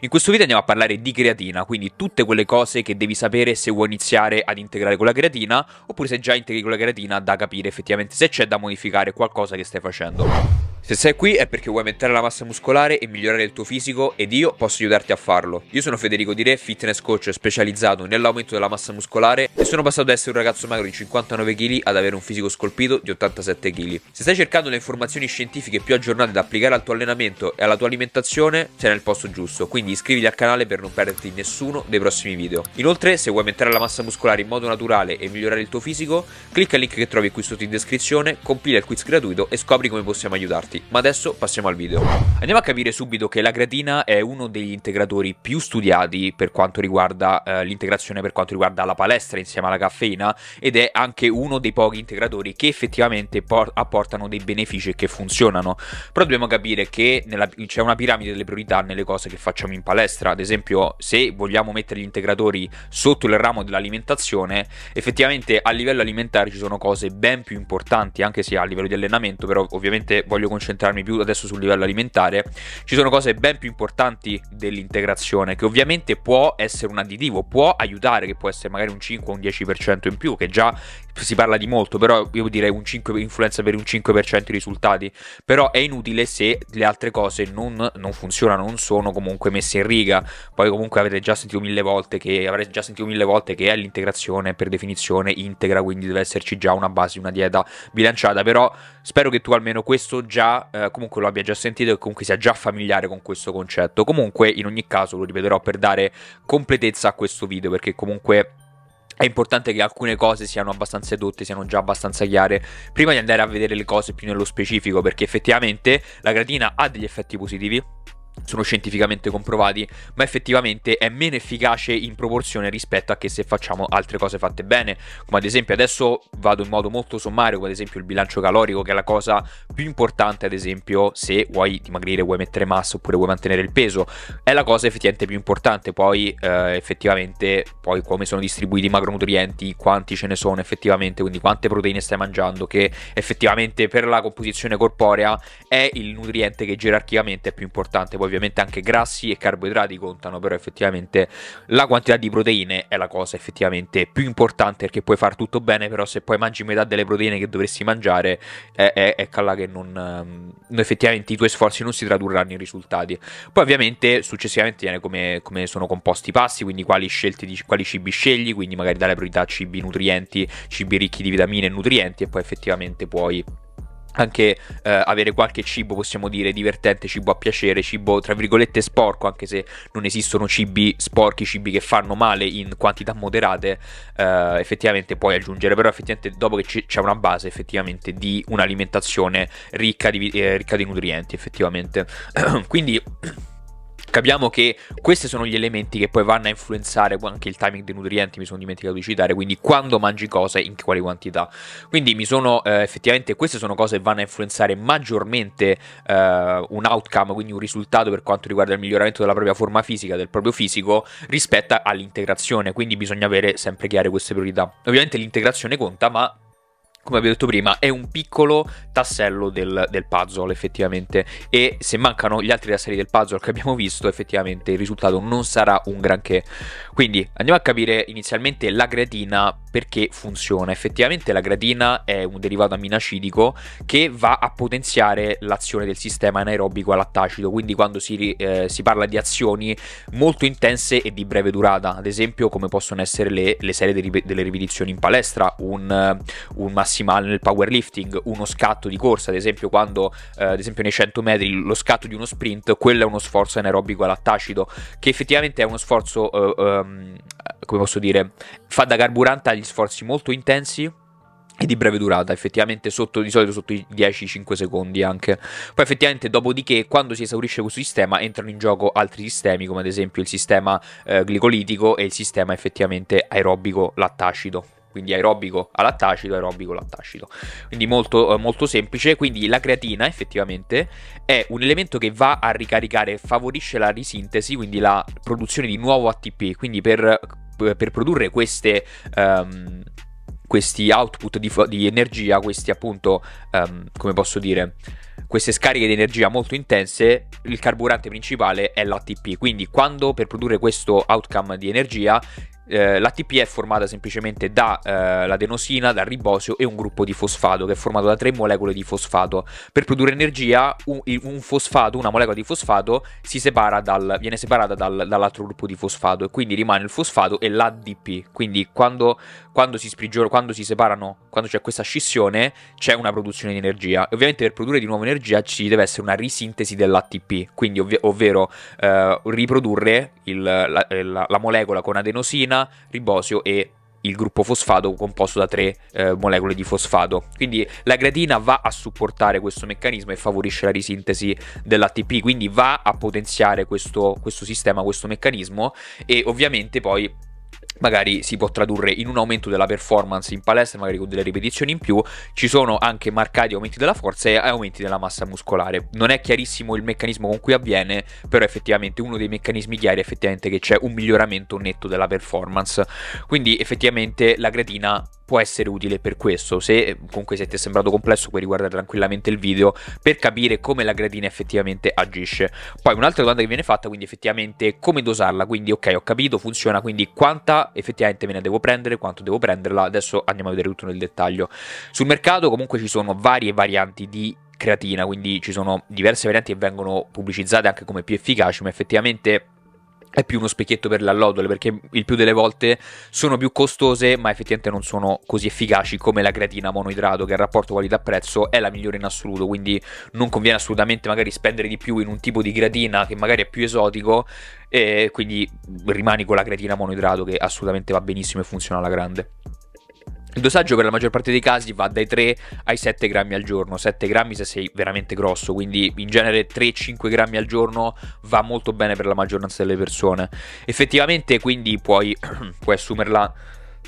In questo video andiamo a parlare di creatina, quindi tutte quelle cose che devi sapere se vuoi iniziare ad integrare con la creatina, oppure se già integri con la creatina da capire effettivamente se c'è da modificare qualcosa che stai facendo. Se sei qui è perché vuoi aumentare la massa muscolare e migliorare il tuo fisico ed io posso aiutarti a farlo. Io sono Federico Di Re, fitness coach specializzato nell'aumento della massa muscolare e sono passato da essere un ragazzo magro di 59 kg ad avere un fisico scolpito di 87 kg. Se stai cercando le informazioni scientifiche più aggiornate da applicare al tuo allenamento e alla tua alimentazione, sei nel posto giusto, quindi iscriviti al canale per non perderti nessuno dei prossimi video. Inoltre, se vuoi aumentare la massa muscolare in modo naturale e migliorare il tuo fisico, clicca il link che trovi qui sotto in descrizione, compila il quiz gratuito e scopri come possiamo aiutarti tutti. Ma adesso passiamo al video. Andiamo a capire subito che la creatina è uno degli integratori più studiati per quanto riguarda eh, l'integrazione per quanto riguarda la palestra insieme alla caffeina ed è anche uno dei pochi integratori che effettivamente apportano dei benefici e che funzionano. Però dobbiamo capire che c'è una piramide delle priorità nelle cose che facciamo in palestra. Ad esempio, se vogliamo mettere gli integratori sotto il ramo dell'alimentazione, effettivamente a livello alimentare ci sono cose ben più importanti, anche se a livello di allenamento, però ovviamente voglio concentrarmi più adesso sul livello alimentare, ci sono cose ben più importanti dell'integrazione che ovviamente può essere un additivo, può aiutare, che può essere magari un 5 o un 10% in più, che già si parla di molto, però io direi un 5, influenza per un 5% i risultati, però è inutile se le altre cose non, non funzionano, non sono comunque messe in riga, poi comunque avete già sentito mille volte che avrete già sentito mille volte che è l'integrazione per definizione integra, quindi deve esserci già una base, una dieta bilanciata, però spero che tu almeno questo già eh, comunque lo abbia già sentito e comunque sia già familiare con questo concetto. Comunque in ogni caso lo ripeterò per dare completezza a questo video perché comunque è importante che alcune cose siano abbastanza edotte, siano già abbastanza chiare, prima di andare a vedere le cose più nello specifico, perché effettivamente la gratina ha degli effetti positivi, sono scientificamente comprovati, ma effettivamente è meno efficace in proporzione rispetto a che se facciamo altre cose fatte bene, come ad esempio adesso vado in modo molto sommario, come ad esempio il bilancio calorico, che è la cosa più importante, ad esempio, se vuoi dimagrire, vuoi mettere massa oppure vuoi mantenere il peso, è la cosa effettivamente più importante, poi eh, effettivamente poi come sono distribuiti i macronutrienti, quanti ce ne sono effettivamente, quindi quante proteine stai mangiando, che effettivamente per la composizione corporea è il nutriente che gerarchicamente è più importante. Poi ovviamente anche grassi e carboidrati contano, però effettivamente la quantità di proteine è la cosa effettivamente più importante perché puoi fare tutto bene, però se poi mangi metà delle proteine che dovresti mangiare, è, è, è là che non, non, effettivamente i tuoi sforzi non si tradurranno in risultati. Poi ovviamente successivamente viene come, come sono composti i passi, quindi quali, di, quali cibi scegli, quindi magari dare priorità a cibi nutrienti, cibi ricchi di vitamine e nutrienti e poi effettivamente puoi anche eh, avere qualche cibo, possiamo dire, divertente, cibo a piacere, cibo tra virgolette sporco, anche se non esistono cibi sporchi, cibi che fanno male in quantità moderate, eh, effettivamente puoi aggiungere, però effettivamente dopo che c'è una base effettivamente di un'alimentazione ricca di, eh, ricca di nutrienti, effettivamente. Quindi capiamo che questi sono gli elementi che poi vanno a influenzare anche il timing dei nutrienti, mi sono dimenticato di citare, quindi quando mangi cose, in quali quantità. Quindi mi sono eh, effettivamente queste sono cose che vanno a influenzare maggiormente eh, un outcome, quindi un risultato per quanto riguarda il miglioramento della propria forma fisica, del proprio fisico rispetto all'integrazione, quindi bisogna avere sempre chiare queste priorità. Ovviamente l'integrazione conta, ma come abbiamo detto prima, è un piccolo tassello del, del, puzzle effettivamente e se mancano gli altri tasselli del puzzle che abbiamo visto effettivamente il risultato non sarà un granché. Quindi andiamo a capire inizialmente la creatina perché funziona. Effettivamente la creatina è un derivato aminoacidico che va a potenziare l'azione del sistema anaerobico a lattacido, quindi quando si, eh, si parla di azioni molto intense e di breve durata, ad esempio come possono essere le, le serie delle, delle ripetizioni in palestra, un, un massimale nel powerlifting, uno scatto di corsa, ad esempio quando eh, ad esempio nei 100 metri lo scatto di uno sprint, quello è uno sforzo anaerobico a lattacido, che effettivamente è uno sforzo... Uh, um, come posso dire, fa da carburante agli sforzi molto intensi e di breve durata, effettivamente sotto, di solito sotto i 10-5 secondi anche. Poi effettivamente dopodiché quando si esaurisce questo sistema entrano in gioco altri sistemi come ad esempio il sistema eh, glicolitico e il sistema effettivamente aerobico lattacido quindi aerobico a lattacido, aerobico lattacido. Quindi molto, eh, molto semplice. Quindi la creatina effettivamente è un elemento che va a ricaricare, favorisce la risintesi, quindi la produzione di nuovo ATP. Quindi per, per produrre queste... Um, questi output di, di, energia, questi appunto, um, come posso dire, queste scariche di energia molto intense, il carburante principale è l'ATP. Quindi quando per produrre questo outcome di energia eh, l'ATP è formata semplicemente dall'adenosina, eh, dal ribosio e un gruppo di fosfato che è formato da tre molecole di fosfato. Per produrre energia, un, un fosfato, una molecola di fosfato, separa dal, viene separata dal, dall'altro gruppo di fosfato e quindi rimane il fosfato e l'ADP. Quindi quando, quando, si sprigiona, quando si separano, quando c'è questa scissione, c'è una produzione di energia. E ovviamente per produrre di nuovo energia ci deve essere una risintesi dell'ATP, quindi ovvi- ovvero eh, riprodurre il, la, la, la molecola con adenosina ribosio e il gruppo fosfato composto da tre eh, molecole di fosfato. Quindi la creatina va a supportare questo meccanismo e favorisce la risintesi dell'ATP, quindi va a potenziare questo, questo sistema, questo meccanismo e ovviamente poi magari si può tradurre in un aumento della performance in palestra, magari con delle ripetizioni in più, ci sono anche marcati aumenti della forza e aumenti della massa muscolare. Non è chiarissimo il meccanismo con cui avviene, però effettivamente uno dei meccanismi chiari è effettivamente che c'è un miglioramento netto della performance. Quindi effettivamente la creatina può essere utile per questo. Se comunque se ti è sembrato complesso, puoi riguardare tranquillamente il video per capire come la creatina effettivamente agisce. Poi un'altra domanda che viene fatta, quindi effettivamente come dosarla. Quindi, ok, ho capito, funziona. Quindi quanta effettivamente me ne devo prendere, quanto devo prenderla. Adesso andiamo a vedere tutto nel dettaglio. Sul mercato comunque ci sono varie varianti di creatina, quindi ci sono diverse varianti che vengono pubblicizzate anche come più efficaci, ma effettivamente è più uno specchietto per l'allodole perché il più delle volte sono più costose ma effettivamente non sono così efficaci come la creatina monoidrato che il rapporto qualità-prezzo è la migliore in assoluto quindi non conviene assolutamente magari spendere di più in un tipo di creatina che magari è più esotico e quindi rimani con la creatina monoidrato che assolutamente va benissimo e funziona alla grande. Il dosaggio per la maggior parte dei casi va dai 3 ai 7 grammi al giorno, 7 grammi se sei veramente grosso, quindi in genere 3-5 grammi al giorno va molto bene per la maggioranza delle persone. Effettivamente quindi puoi, puoi assumerla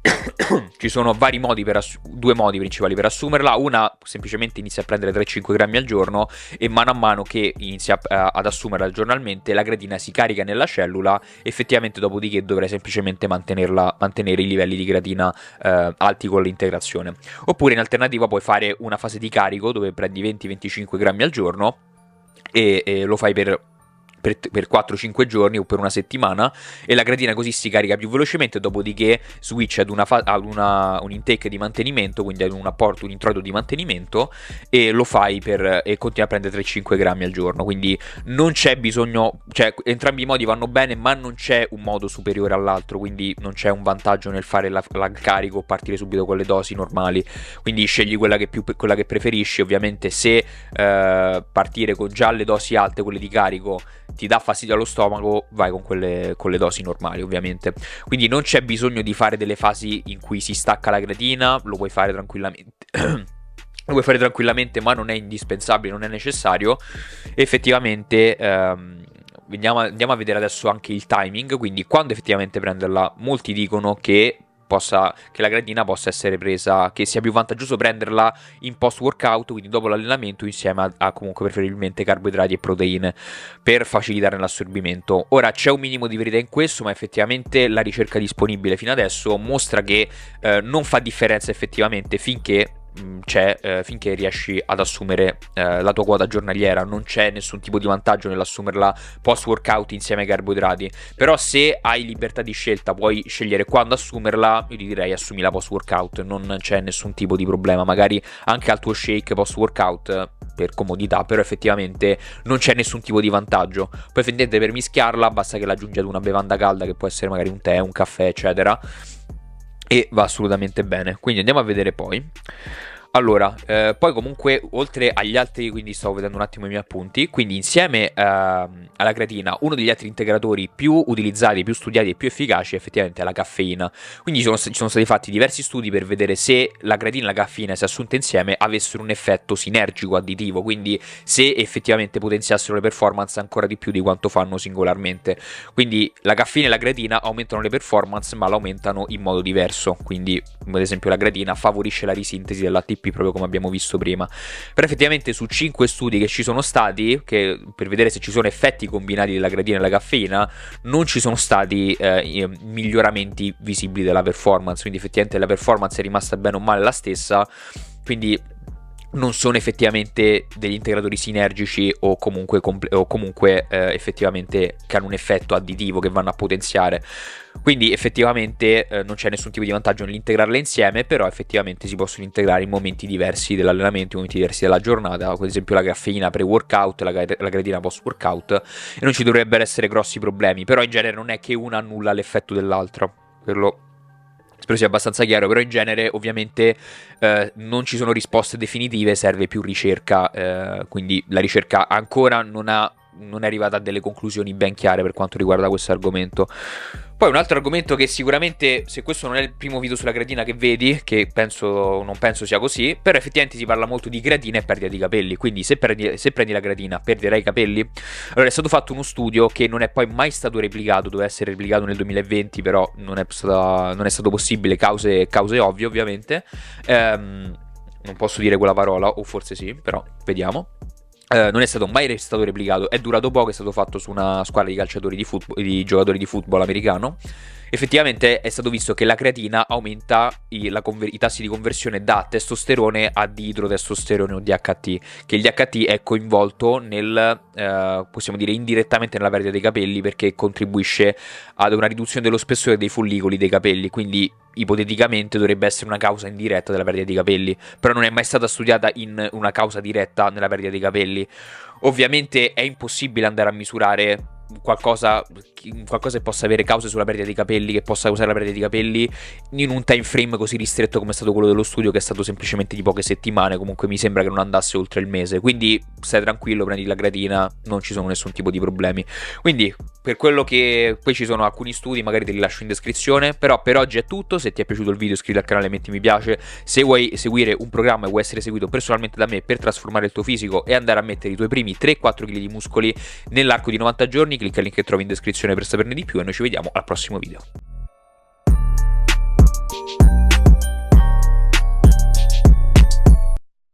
ci sono vari modi per assu- due modi principali per assumerla. Una semplicemente inizia a prendere 3-5 grammi al giorno e mano a mano che inizia a- ad assumerla giornalmente, la creatina si carica nella cellula. Effettivamente, dopodiché, dovrai semplicemente mantenere i livelli di creatina eh, alti con l'integrazione. Oppure, in alternativa, puoi fare una fase di carico dove prendi 20-25 grammi al giorno e, e lo fai per per, per 4-5 giorni o per una settimana e la creatina così si carica più velocemente, dopodiché switch ad, una fa- ad una, un intake di mantenimento, quindi ad un apporto, un introito di mantenimento e lo fai per, e continui a prendere 3-5 grammi al giorno, quindi non c'è bisogno, cioè entrambi i modi vanno bene, ma non c'è un modo superiore all'altro, quindi non c'è un vantaggio nel fare la, la carico o partire subito con le dosi normali, quindi scegli quella che, più, quella che preferisci, ovviamente se eh, partire con già le dosi alte, quelle di carico, ti dà fastidio allo stomaco, vai con, quelle, con le dosi normali, ovviamente. Quindi non c'è bisogno di fare delle fasi in cui si stacca la creatina, lo puoi fare tranquillamente. lo puoi fare tranquillamente, ma non è indispensabile, non è necessario. Effettivamente. Ehm, andiamo, andiamo a vedere adesso anche il timing. Quindi, quando effettivamente prenderla, molti dicono che possa, che la gradina possa essere presa, che sia più vantaggioso prenderla in post workout, quindi dopo l'allenamento, insieme a, a comunque preferibilmente carboidrati e proteine per facilitare l'assorbimento. Ora c'è un minimo di verità in questo, ma effettivamente la ricerca disponibile fino adesso mostra che eh, non fa differenza effettivamente finché Mm, c'è eh, finché riesci ad assumere eh, la tua quota giornaliera, non c'è nessun tipo di vantaggio nell'assumerla post workout insieme ai carboidrati. Però se hai libertà di scelta, puoi scegliere quando assumerla, io ti direi assumila post workout, non c'è nessun tipo di problema, magari anche al tuo shake post workout per comodità, però effettivamente non c'è nessun tipo di vantaggio. Poi effettivamente per mischiarla basta che l'aggiungi ad una bevanda calda che può essere magari un tè, un caffè, eccetera e va assolutamente bene. Quindi andiamo a vedere poi. Allora, eh, poi comunque, oltre agli altri, quindi stavo vedendo un attimo i miei appunti, quindi insieme eh, alla creatina, uno degli altri integratori più utilizzati, più studiati e più efficaci effettivamente è la caffeina. Quindi ci sono, ci sono stati fatti diversi studi per vedere se la creatina e la caffeina, se assunte insieme, avessero un effetto sinergico additivo, quindi se effettivamente potenziassero le performance ancora di più di quanto fanno singolarmente. Quindi la caffeina e la creatina aumentano le performance, ma l'aumentano in modo diverso. Quindi, ad esempio, la creatina favorisce la risintesi dell'ATP proprio come abbiamo visto prima. Però effettivamente su 5 studi che ci sono stati, che, per vedere se ci sono effetti combinati della creatina e della caffeina, non ci sono stati eh, miglioramenti visibili della performance, quindi effettivamente la performance è rimasta bene o male la stessa, quindi non sono effettivamente degli integratori sinergici o comunque, comple- o comunque eh, effettivamente che hanno un effetto additivo che vanno a potenziare. Quindi effettivamente eh, non c'è nessun tipo di vantaggio nell'integrarle insieme, però effettivamente si possono integrare in momenti diversi dell'allenamento, in momenti diversi della giornata, ad esempio la caffeina pre-workout, la, la creatina post-workout, e non ci dovrebbero essere grossi problemi, però in genere non è che una annulla l'effetto dell'altra, quello spero sia abbastanza chiaro, però in genere ovviamente eh, non ci sono risposte definitive, serve più ricerca, eh, quindi la ricerca ancora non, ha, non è arrivata a delle conclusioni ben chiare per quanto riguarda questo argomento. Poi un altro argomento che sicuramente, se questo non è il primo video sulla creatina che vedi, che penso, non penso sia così, però effettivamente si parla molto di creatina e perdita di capelli, quindi se prendi, se prendi la creatina perderai i capelli? Allora è stato fatto uno studio che non è poi mai stato replicato, doveva essere replicato nel 2020, però non è, stata, non è stato possibile, cause, cause ovvie ovviamente. Ehm, non posso dire quella parola, o forse sì, però vediamo. Uh, non è stato mai stato replicato, è durato poco, è stato fatto su una squadra di calciatori di, football, di giocatori di football americano. Effettivamente è stato visto che la creatina aumenta i, conver- i tassi di conversione da testosterone a idrotestosterone o DHT, che il DHT è coinvolto nel, eh, possiamo dire, indirettamente nella perdita dei capelli perché contribuisce ad una riduzione dello spessore dei follicoli dei capelli, quindi ipoteticamente dovrebbe essere una causa indiretta della perdita dei capelli, però non è mai stata studiata in una causa diretta nella perdita dei capelli. Ovviamente è impossibile andare a misurare qualcosa, qualcosa che possa avere cause sulla perdita di capelli, che possa causare la perdita di capelli in un time frame così ristretto come è stato quello dello studio, che è stato semplicemente di poche settimane. Comunque mi sembra che non andasse oltre il mese. Quindi stai tranquillo, prendi la creatina, non ci sono nessun tipo di problemi. Quindi, per quello che poi ci sono alcuni studi, magari te li lascio in descrizione. Però per oggi è tutto. Se ti è piaciuto il video, iscriviti al canale, metti mi piace. Se vuoi seguire un programma e vuoi essere seguito personalmente da me per trasformare il tuo fisico e andare a mettere i tuoi primi 3-4 kg di muscoli nell'arco di 90 giorni, clicca il link che trovi in descrizione per saperne di più e noi ci vediamo al prossimo video.